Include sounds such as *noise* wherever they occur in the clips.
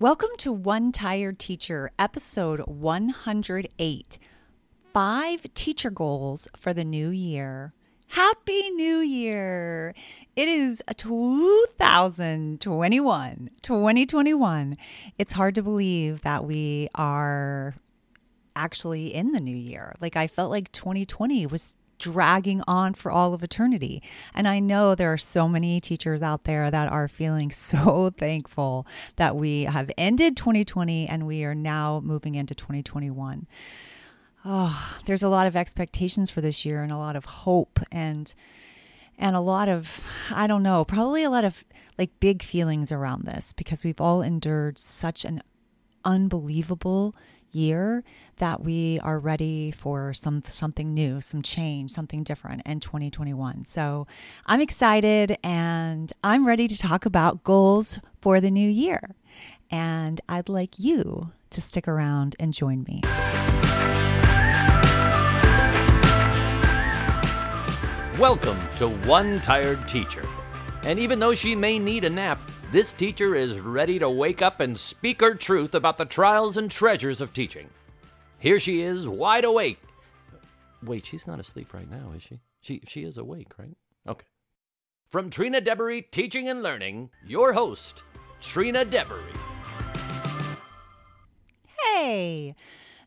Welcome to One Tired Teacher, episode 108 Five Teacher Goals for the New Year. Happy New Year! It is 2021, 2021. It's hard to believe that we are actually in the new year. Like, I felt like 2020 was dragging on for all of eternity. And I know there are so many teachers out there that are feeling *laughs* so thankful that we have ended 2020 and we are now moving into 2021. Oh, ah, there's a lot of expectations for this year and a lot of hope and and a lot of I don't know, probably a lot of like big feelings around this because we've all endured such an unbelievable year that we are ready for some something new, some change, something different in 2021. So, I'm excited and I'm ready to talk about goals for the new year. And I'd like you to stick around and join me. Welcome to One Tired Teacher. And even though she may need a nap, this teacher is ready to wake up and speak her truth about the trials and treasures of teaching. Here she is, wide awake. Wait, she's not asleep right now, is she? She she is awake, right? Okay. From Trina Deboree Teaching and Learning, your host, Trina Deboree. Hey.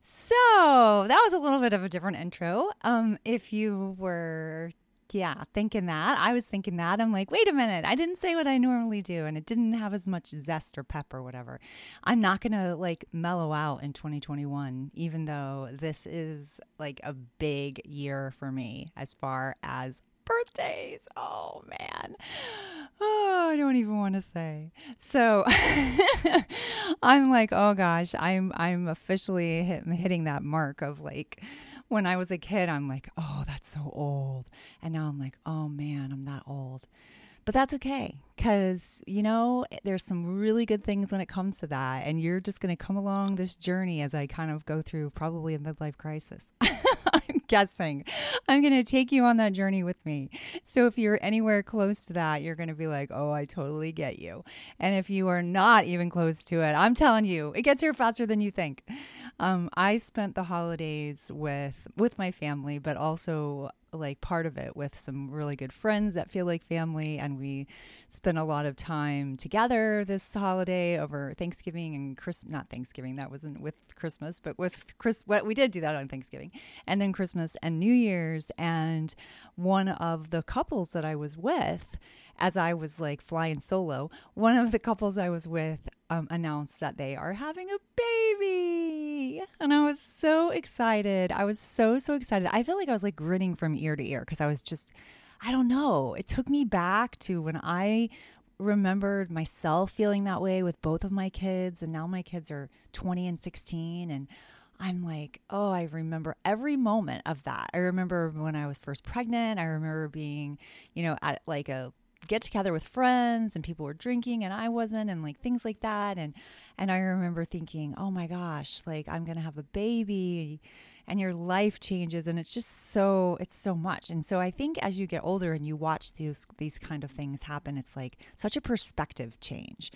So, that was a little bit of a different intro. Um if you were yeah, thinking that. I was thinking that. I'm like, wait a minute. I didn't say what I normally do, and it didn't have as much zest or pep or whatever. I'm not going to like mellow out in 2021, even though this is like a big year for me as far as birthdays. Oh, man. Oh, I don't even want to say. So *laughs* I'm like, oh gosh, I'm I'm officially hit, hitting that mark of like when I was a kid, I'm like, oh, that's so old. And now I'm like, oh man, I'm that old. But that's okay because, you know, eh, there's some really good things when it comes to that. And you're just going to come along this journey as I kind of go through probably a midlife crisis. *laughs* I'm guessing. I'm going to take you on that journey with me. So if you're anywhere close to that, you're going to be like, oh, I totally get you. And if you are not even close to it, I'm telling you, it gets here faster than you think. Um, I spent the holidays with with my family, but also like part of it with some really good friends that feel like family and we spent a lot of time together this holiday over Thanksgiving and Christmas not Thanksgiving that wasn't with Christmas but with Chris what we did do that on Thanksgiving and then Christmas and New Year's and one of the couples that I was with as I was like flying solo, one of the couples I was with um, announced that they are having a baby. And I was so excited. I was so, so excited. I feel like I was like grinning from ear to ear because I was just, I don't know. It took me back to when I remembered myself feeling that way with both of my kids. And now my kids are 20 and 16. And I'm like, oh, I remember every moment of that. I remember when I was first pregnant. I remember being, you know, at like a get together with friends and people were drinking and I wasn't and like things like that and and I remember thinking, "Oh my gosh, like I'm going to have a baby." And your life changes and it's just so it's so much. And so I think as you get older and you watch these these kind of things happen, it's like such a perspective change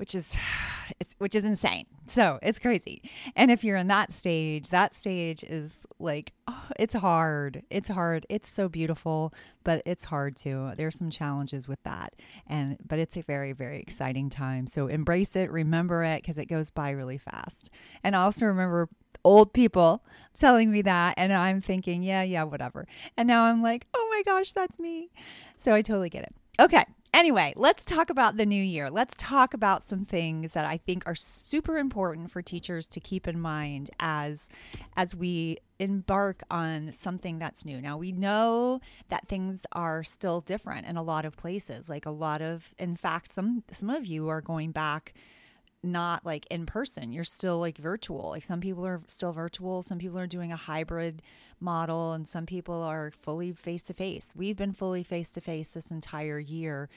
which is *sighs* which is insane. So it's crazy. And if you're in that stage, that stage is like oh, *sighs* it's hard. It's hard. It's so beautiful, but it's hard too. There's some challenges with that, and but it's a very very exciting time. So embrace it, remember it, because it goes by really fast. And also remember old people telling me that and I'm thinking, yeah, yeah, whatever. And now I'm like, oh my gosh, that's me. So I totally get it. Okay. Anyway, let's talk about the new year. Let's talk about some things that I think are super important for teachers to keep in mind as as we embark on something that's new. Now, we know that things are still different in a lot of places. Like a lot of in fact some some of you are going back not like in person. You're still like virtual. Like some people are still virtual, some people are doing a hybrid model, and some people are fully face to face. We've been fully face to face this entire year,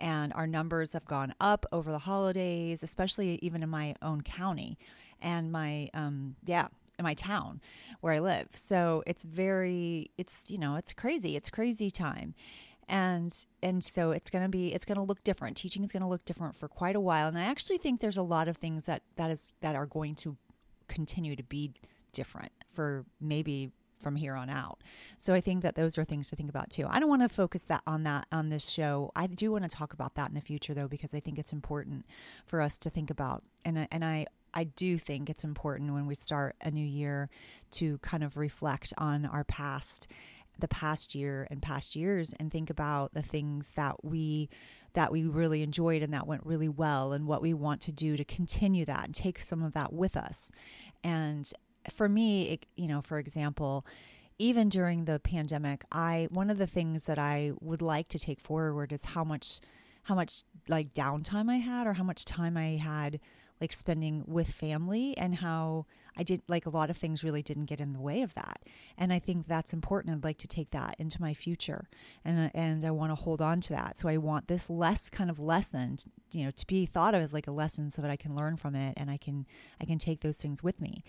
and our numbers have gone up over the holidays, especially even in my own county and my, um, yeah, in my town where I live. So it's very, it's, you know, it's crazy. It's crazy time. And and so it's going to be it's going to look different teaching is going to look different for quite a while and i actually think there's a lot of things that that is that are going to continue to be different for maybe from here on out. So I think that those are things to think about too. I don't want to focus that on that on this show. I do want to talk about that in the future though because I think it's important for us to think about and and I I do think it's important when we start a new year to kind of reflect on our past the past year and past years and think about the things that we that we really enjoyed and that went really well and what we want to do to continue that and take some of that with us. And for me it, you know for example even during the pandemic i one of the things that i would like to take forward is how much how much like downtime i had or how much time i had like spending with family and how I did like a lot of things really didn't get in the way of that. And I think that's important. I'd like to take that into my future and, uh, and I want to hold on to that. So I want this less kind of lesson, you know, to be thought of as like a lesson so that I can learn from it and I can, I can take those things with me.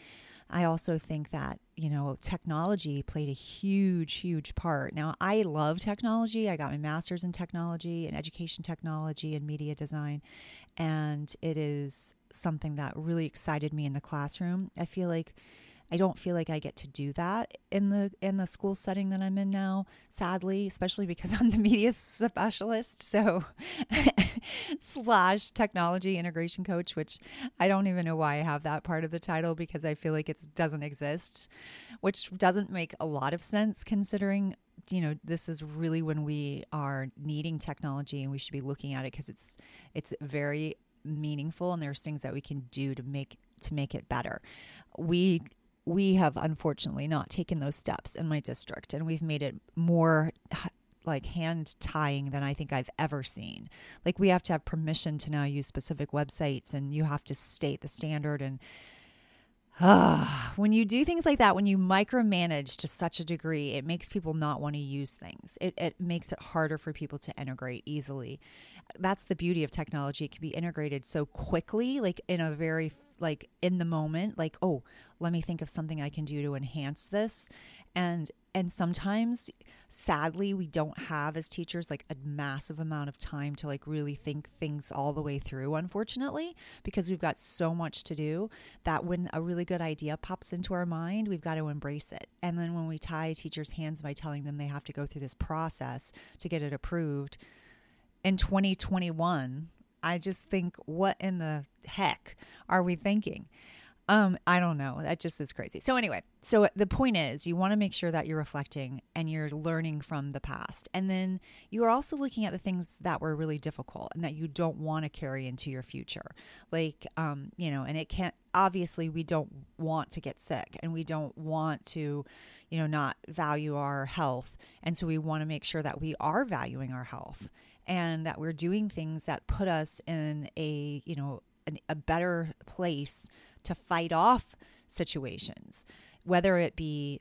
I also think that, you know, technology played a huge, huge part. Now, I love technology. I got my master's in technology and education technology and media design. And it is something that really excited me in the classroom. I feel like I don't feel like I get to do that in the in the school setting that I'm in now, sadly, especially because *laughs* I'm the media specialist. So *laughs* slash technology integration coach, which I don't even know why I have that part of the title because I feel like it doesn't exist, which doesn't make a lot of sense considering you know this is really when we are needing technology and we should be looking at it because it's it's very meaningful and there's things that we can do to make to make it better. We we have unfortunately not taken those steps in my district and we've made it more like hand tying than I think I've ever seen. Like we have to have permission to now use specific websites and you have to state the standard and *sighs* when you do things like that, when you micromanage to such a degree, it makes people not want to use things. It, it makes it harder for people to integrate easily. That's the beauty of technology. It can be integrated so quickly, like in a very like in the moment like oh let me think of something i can do to enhance this. And and sometimes sadly we don't have as teachers like a massive amount of time to like really think things all the way through unfortunately because we've got so much to do that when a really good idea pops into our mind we've got to embrace it. And then when we tie teachers hands by telling them they have to go through this process to get it approved in 2021 I just think, what in the heck are we thinking? Um, I don't know. That just is crazy. So anyway, so the point is you want to make sure that you're reflecting and you're learning from the past. And then you are also looking at the things that were really difficult and that you don't want to carry into your future. Like um, you know, and it can't obviously we don't want to get sick and we don't want to, you know, not value our health. And so we want to make sure that we are valuing our health and that we're doing things that put us in a, you know, an, a better place to fight off situations, whether it be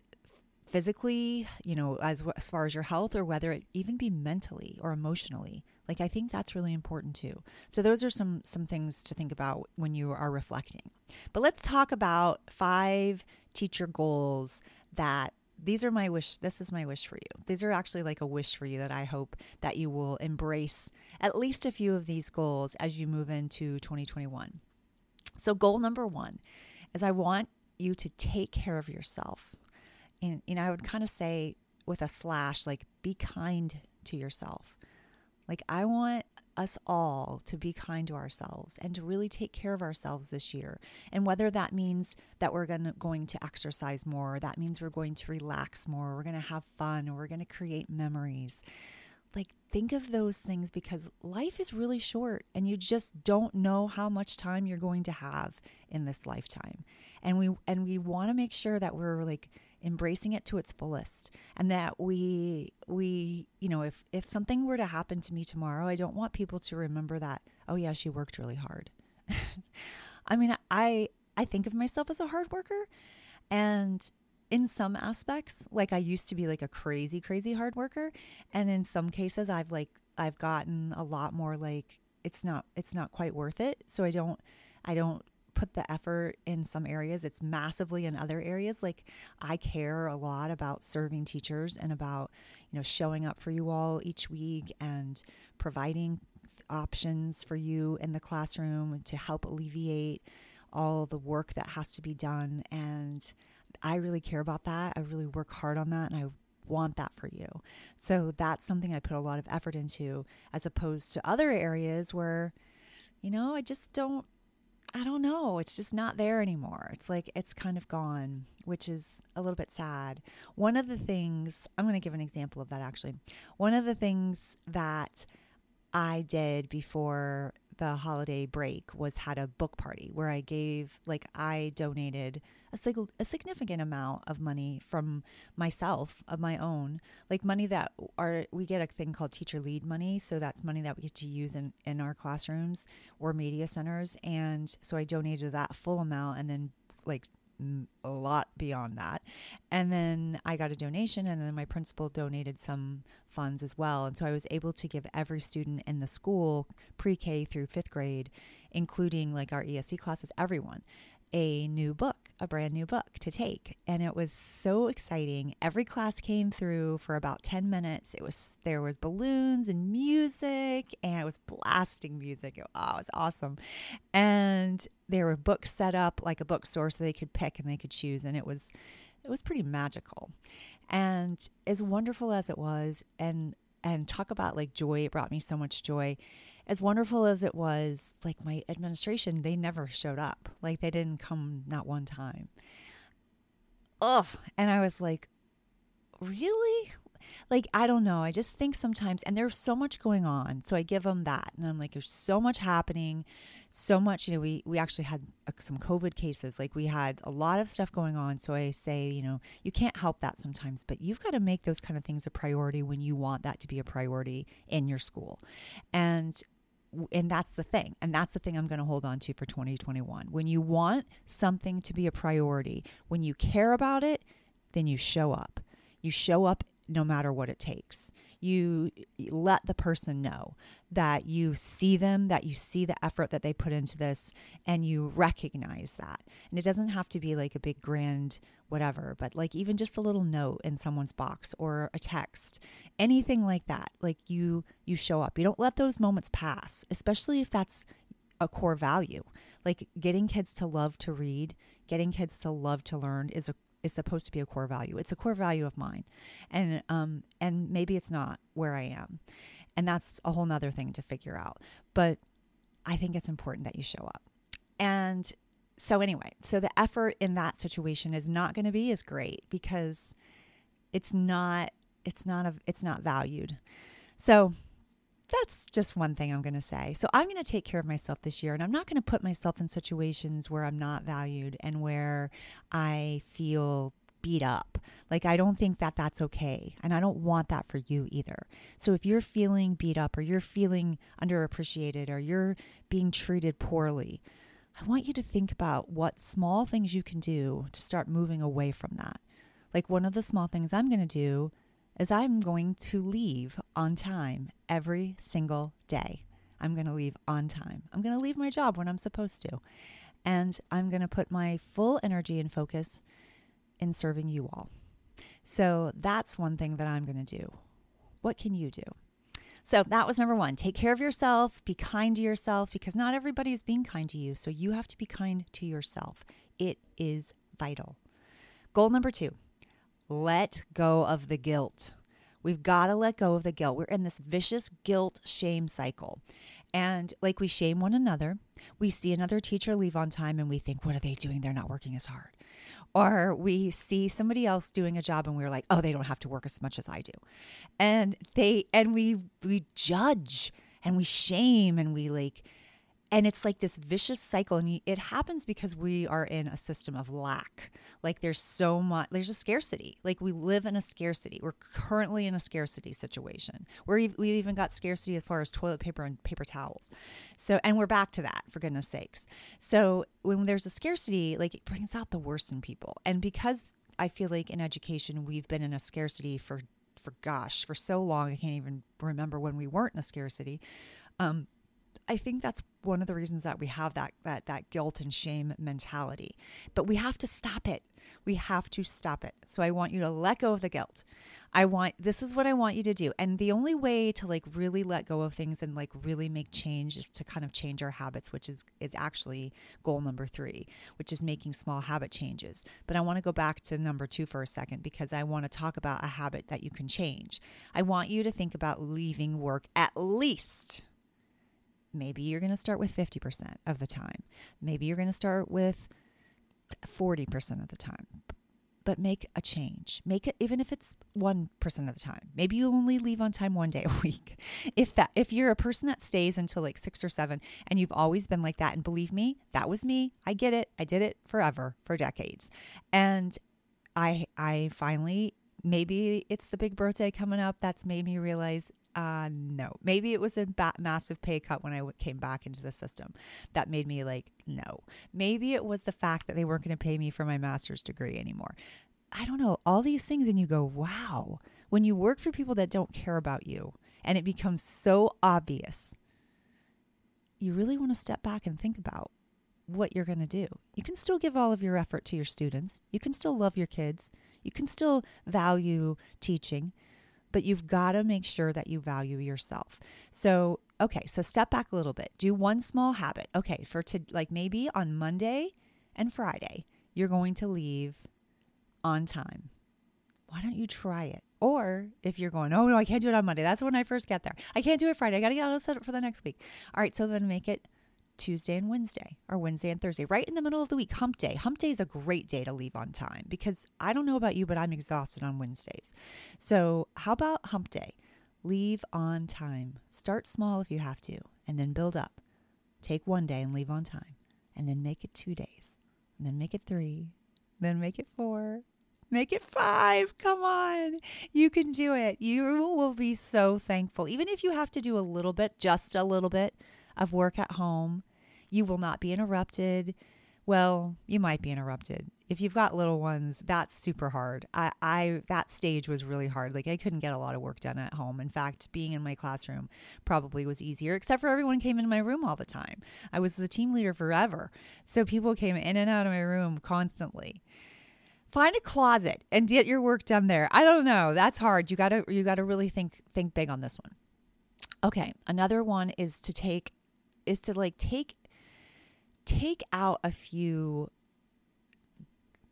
physically, you know, as as far as your health or whether it even be mentally or emotionally. Like I think that's really important too. So those are some some things to think about when you are reflecting. But let's talk about five teacher goals that these are my wish this is my wish for you. These are actually like a wish for you that i hope that you will embrace at least a few of these goals as you move into 2021 so goal number one is i want you to take care of yourself. And you know i would kind of say with a slash like be kind to yourself. Like i want us all to be kind to ourselves and to really take care of ourselves this year. And whether that means that we're gonna, going to exercise more, that means we're going to relax more, we're going to have fun, or we're going to create memories. Like, think of those things because life is really short and you just don't know how much time you're going to have in this lifetime. And we, and we want to make sure that we're like, embracing it to its fullest. And that we we you know if if something were to happen to me tomorrow i don't want people to remember that oh yeah she worked really hard. *laughs* I mean i i think of myself as a hard worker. And in some aspects like i used to be like a crazy crazy hard worker. And in some cases i've like i've gotten a lot more like it's not it's not quite worth it. So i don't i don't put the effort in some areas, it's massively in other areas. Like I care a lot about serving teachers and about, you know, showing up for you all each week and providing options for you in the classroom to help alleviate all the work that has to be done. And I really care about that. I really work hard on that and I want that for you. So that's something I put a lot of effort into as opposed to other areas where, you know, I just don't I don't know. It's just not there anymore. It's like it's kind of gone, which is a little bit sad. One of the things, I'm going to give an example of that actually. One of the things that I did before the holiday break was had a book party where I gave, like, I donated a, sig- a significant amount of money from myself, of my own, like money that are, we get a thing called teacher lead money. So that's money that we get to use in, in our classrooms or media centers. And so I donated that full amount and then, like, a lot beyond that. And then I got a donation, and then my principal donated some funds as well. And so I was able to give every student in the school, pre K through fifth grade, including like our ESE classes, everyone, a new book, a brand new book to take. And it was so exciting. Every class came through for about 10 minutes. It was there was balloons and music and it was blasting music. It, oh, it was awesome. And there were books set up like a bookstore so they could pick and they could choose and it was it was pretty magical. And as wonderful as it was and and talk about like joy, it brought me so much joy as wonderful as it was, like my administration, they never showed up. Like they didn't come not one time. Ugh. And I was like, really? Like, I don't know. I just think sometimes, and there's so much going on. So I give them that. And I'm like, there's so much happening. So much, you know, we, we actually had uh, some COVID cases. Like, we had a lot of stuff going on. So I say, you know, you can't help that sometimes, but you've got to make those kind of things a priority when you want that to be a priority in your school. And and that's the thing. And that's the thing I'm going to hold on to for 2021. When you want something to be a priority, when you care about it, then you show up. You show up no matter what it takes. You let the person know that you see them, that you see the effort that they put into this, and you recognize that. And it doesn't have to be like a big grand whatever, but like even just a little note in someone's box or a text, anything like that. Like you you show up. You don't let those moments pass, especially if that's a core value. Like getting kids to love to read, getting kids to love to learn is a is supposed to be a core value. It's a core value of mine. And um and maybe it's not where I am. And that's a whole nother thing to figure out. But I think it's important that you show up. And so anyway, so the effort in that situation is not going to be as great because it's not it's not a, it's not valued. So that's just one thing I'm going to say. So I'm going to take care of myself this year and I'm not going to put myself in situations where I'm not valued and where I feel beat up. Like, I don't think that that's okay. And I don't want that for you either. So, if you're feeling beat up or you're feeling underappreciated or you're being treated poorly, I want you to think about what small things you can do to start moving away from that. Like, one of the small things I'm going to do is I'm going to leave on time every single day. I'm going to leave on time. I'm going to leave my job when I'm supposed to. And I'm going to put my full energy and focus in serving you all. So that's one thing that I'm going to do. What can you do? So that was number one. Take care of yourself, be kind to yourself because not everybody is being kind to you. So you have to be kind to yourself. It is vital. Goal number two let go of the guilt. We've got to let go of the guilt. We're in this vicious guilt shame cycle. And like we shame one another, we see another teacher leave on time and we think, what are they doing? They're not working as hard. Or we see somebody else doing a job and we're like, oh, they don't have to work as much as I do. And they, and we, we judge and we shame and we like, and it's like this vicious cycle and it happens because we are in a system of lack. Like there's so much there's a scarcity. Like we live in a scarcity. We're currently in a scarcity situation. Where we've even got scarcity as far as toilet paper and paper towels. So and we're back to that for goodness sakes. So when there's a scarcity like it brings out the worst in people. And because i feel like in education we've been in a scarcity for for gosh for so long i can't even remember when we weren't in a scarcity um I think that's one of the reasons that we have that that that guilt and shame mentality. But we have to stop it. We have to stop it. So I want you to let go of the guilt. I want this is what I want you to do. And the only way to like really let go of things and like really make change is to kind of change our habits, which is is actually goal number 3, which is making small habit changes. But I want to go back to number 2 for a second because I want to talk about a habit that you can change. I want you to think about leaving work at least maybe you're going to start with 50% of the time. Maybe you're going to start with 40% of the time but make a change. Make it even if it's 1% of the time. Maybe you only leave on time one day a *laughs* week. If that if you're a person that stays until like 6 or 7 and you've always been like that and believe me, that was me. I get it. I did it forever, for decades. And I I finally maybe it's the big birthday coming up that's made me realize uh, no. Maybe it was a ba- massive pay cut when I w- came back into the system that made me like, no. Maybe it was the fact that they weren't going to pay me for my master's degree anymore. I don't know. All these things, and you go, wow. When you work for people that don't care about you and it becomes so obvious, you really want to step back and think about what you're going to do. You can still give all of your effort to your students, you can still love your kids, you can still value teaching but you've got to make sure that you value yourself. So, okay, so step back a little bit. Do one small habit. Okay, for to like maybe on Monday and Friday, you're going to leave on time. Why don't you try it? Or if you're going, oh no, I can't do it on Monday. That's when I first get there. I can't do it Friday. I got to get all set up for the next week. All right, so then make it Tuesday and Wednesday or Wednesday and Thursday, right in the middle of the week, hump day. Hump day is a great day to leave on time because I don't know about you, but I'm exhausted on Wednesdays. So, how about hump day? Leave on time. Start small if you have to, and then build up. Take one day and leave on time, and then make it two days, and then make it three, then make it four, make it five. Come on. You can do it. You will be so thankful. Even if you have to do a little bit, just a little bit of work at home, you will not be interrupted. Well, you might be interrupted. If you've got little ones, that's super hard. I, I that stage was really hard. Like I couldn't get a lot of work done at home. In fact, being in my classroom probably was easier, except for everyone came into my room all the time. I was the team leader forever. So people came in and out of my room constantly find a closet and get your work done there. I don't know. That's hard. You got to you got to really think think big on this one. Okay, another one is to take is to like take take out a few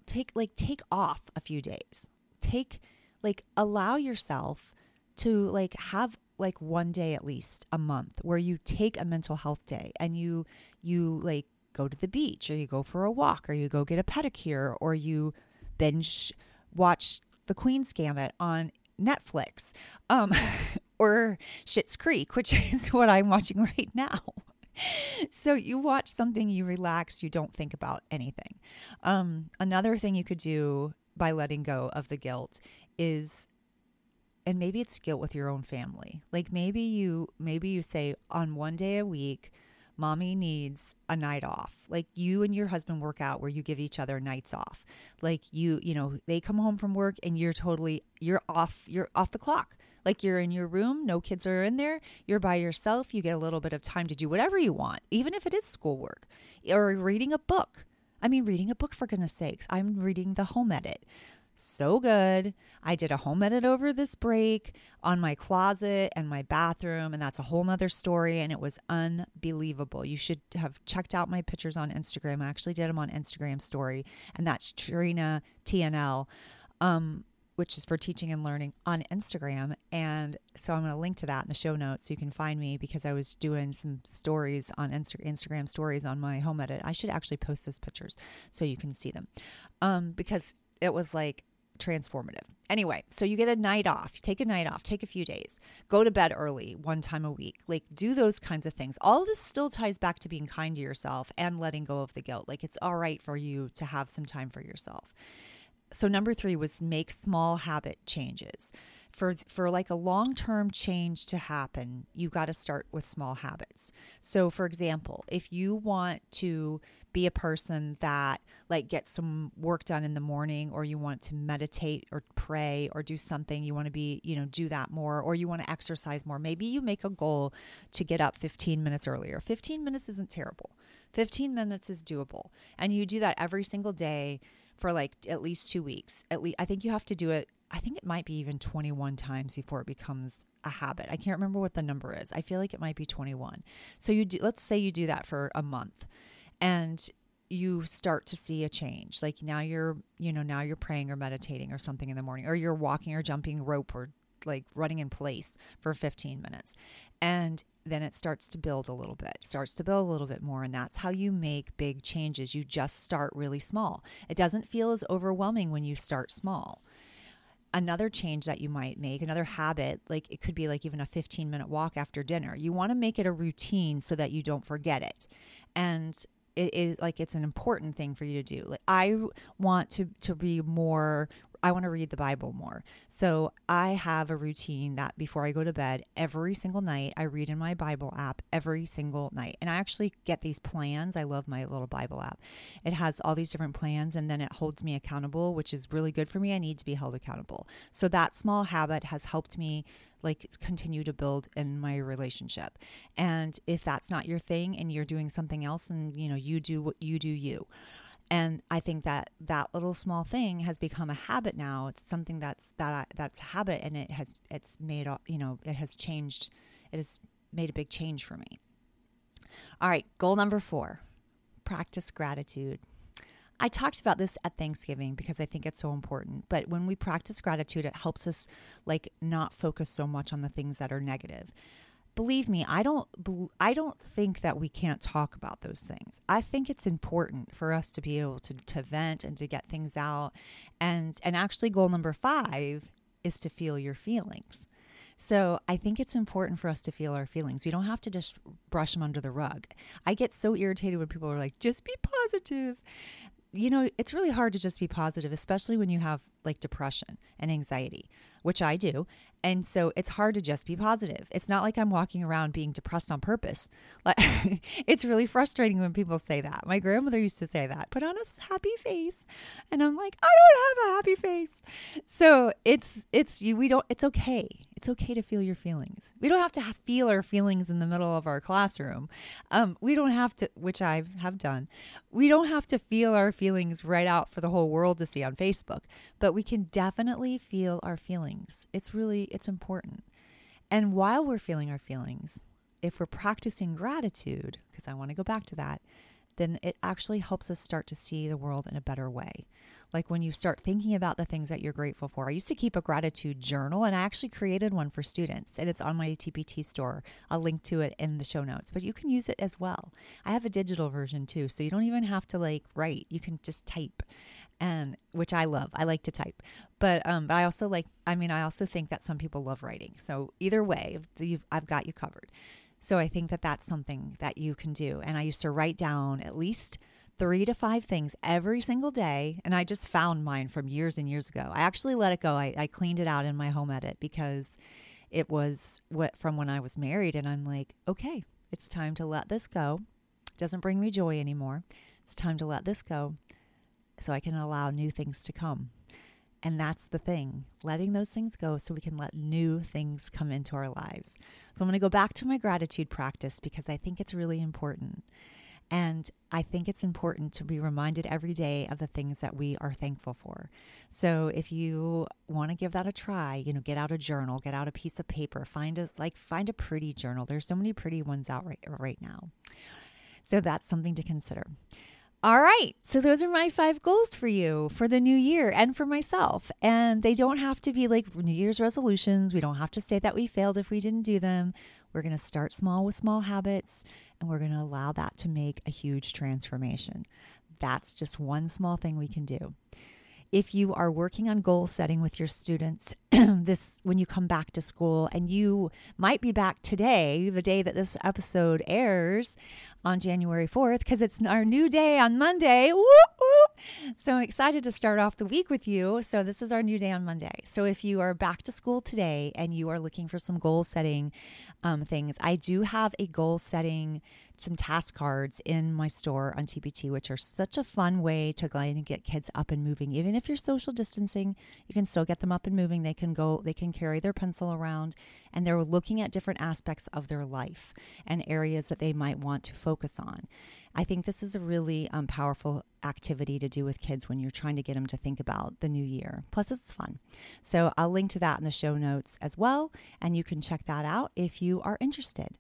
take like take off a few days. Take like allow yourself to like have like one day at least a month where you take a mental health day and you you like go to the beach or you go for a walk or you go get a pedicure or you binge watch the queen's gambit on netflix um *laughs* or Schitt's Creek, which *laughs* is what I'm watching right now so you watch something, you relax, you don't think about anything. Um, another thing you could do by letting go of the guilt is and maybe it's guilt with your own family. Like maybe you maybe you say on one day a week, mommy needs a night off. Like you and your husband work out where you give each other nights off. Like you, you know, they come home from work and you're totally you're off you're off the clock. Like you're in your room, no kids are in there, you're by yourself, you get a little bit of time to do whatever you want, even if it is schoolwork or reading a book. I mean, reading a book for goodness sakes. I'm reading the home edit. So good. I did a home edit over this break on my closet and my bathroom, and that's a whole nother story. And it was unbelievable. You should have checked out my pictures on Instagram. I actually did them on Instagram story, and that's Trina TNL. Um, which is for teaching and learning on Instagram. And so I'm going to link to that in the show notes so you can find me because I was doing some stories on Insta- Instagram stories on my home edit. I should actually post those pictures so you can see them um, because it was like transformative. Anyway, so you get a night off, take a night off, take a few days, go to bed early one time a week, like do those kinds of things. All of this still ties back to being kind to yourself and letting go of the guilt. Like it's all right for you to have some time for yourself so number three was make small habit changes. For for like a long-term change to happen, you got to start with small habits. So for example, if you want to be a person that like gets some work done in the morning or you want to meditate or pray or do something you want to be you know do that more or you want to exercise more maybe you make a goal to get up 15 minutes earlier. 15 minutes isn't terrible. 15 minutes is doable. And you do that every single day for like at least 2 weeks at least I think you have to do it I think it might be even 21 times before it becomes a habit. I can't remember what the number is. I feel like it might be 21. So you do let's say you do that for a month and you start to see a change. Like now you're, you know, now you're praying or meditating or something in the morning or you're walking or jumping rope or like running in place for 15 minutes. And then it starts to build a little bit, starts to build a little bit more. And that's how you make big changes. You just start really small. It doesn't feel as overwhelming when you start small another change that you might make, another habit, like it could be like even a 15 minute walk after dinner. You want to make it a routine so that you don't forget it. And it is like it's an important thing for you to do. Like I want to to be more I want to read the Bible more. So I have a routine that before I go to bed, every single night, I read in my Bible app every single night. And I actually get these plans. I love my little Bible app. It has all these different plans and then it holds me accountable, which is really good for me. I need to be held accountable. So that small habit has helped me like continue to build in my relationship. And if that's not your thing and you're doing something else, then you know, you do what you do you. And I think that that little small thing has become a habit now. It's something that's that that's a habit, and it has it's made you know it has changed. It has made a big change for me. All right, goal number four: practice gratitude. I talked about this at Thanksgiving because I think it's so important. But when we practice gratitude, it helps us like not focus so much on the things that are negative. Believe me, I don't I don't think that we can't talk about those things. I think it's important for us to be able to to vent and to get things out. And and actually goal number 5 is to feel your feelings. So I think it's important for us to feel our feelings. We don't have to just brush them under the rug. I get so irritated when people are like, just be positive you know, it's really hard to just be positive, especially when you have like depression and anxiety, which I do. And so it's hard to just be positive. It's not like I'm walking around being depressed on purpose. *laughs* Like it's really frustrating when people say that. My grandmother used to say that. Put on a happy face. And I'm like, I don't have a happy face. So it's it's you we don't it's okay. It's okay to feel your feelings. We don't have to have, feel our feelings in the middle of our classroom. Um, we don't have to, which I have done. We don't have to feel our feelings right out for the whole world to see on Facebook but we can definitely feel our feelings. It's really it's important. And while we're feeling our feelings, if we're practicing gratitude, because I want to go back to that, then it actually helps us start to see the world in a better way. Like when you start thinking about the things that you're grateful for. I used to keep a gratitude journal and I actually created one for students and it's on my TPT store. I'll link to it in the show notes, but you can use it as well. I have a digital version too, so you don't even have to like write. You can just type and which I love. I like to type, but um, but I also like. I mean, I also think that some people love writing. So either way, I've got you covered. So I think that that's something that you can do. And I used to write down at least three to five things every single day. And I just found mine from years and years ago. I actually let it go. I, I cleaned it out in my home edit because it was what from when I was married. And I'm like, okay, it's time to let this go. It doesn't bring me joy anymore. It's time to let this go so I can allow new things to come. And that's the thing, letting those things go so we can let new things come into our lives. So I'm going to go back to my gratitude practice because I think it's really important. And I think it's important to be reminded every day of the things that we are thankful for. So if you want to give that a try, you know, get out a journal, get out a piece of paper, find a like find a pretty journal. There's so many pretty ones out right right now. So that's something to consider. All right. So those are my five goals for you for the new year and for myself. And they don't have to be like New Year's resolutions. We don't have to say that we failed if we didn't do them. We're going to start small with small habits and we're going to allow that to make a huge transformation. That's just one small thing we can do if you are working on goal setting with your students *clears throat* this when you come back to school and you might be back today the day that this episode airs on January 4th because it's our new day on Monday woo So I'm excited to start off the week with you. So this is our new day on Monday. So if you are back to school today and you are looking for some goal setting um, things, I do have a goal setting, some task cards in my store on TPT, which are such a fun way to go and get kids up and moving. Even if you're social distancing, you can still get them up and moving. They can go, they can carry their pencil around and they're looking at different aspects of their life and areas that they might want to focus on. I think this is a really um, powerful activity to do with kids when you're trying to get them to think about the new year. Plus, it's fun. So, I'll link to that in the show notes as well, and you can check that out if you are interested.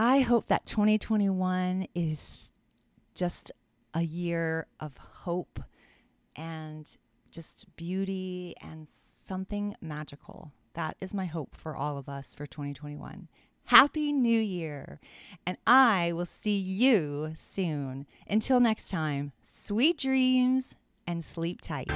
I hope that 2021 is just a year of hope and just beauty and something magical. That is my hope for all of us for 2021. Happy New Year. And I will see you soon. Until next time, sweet dreams and sleep tight.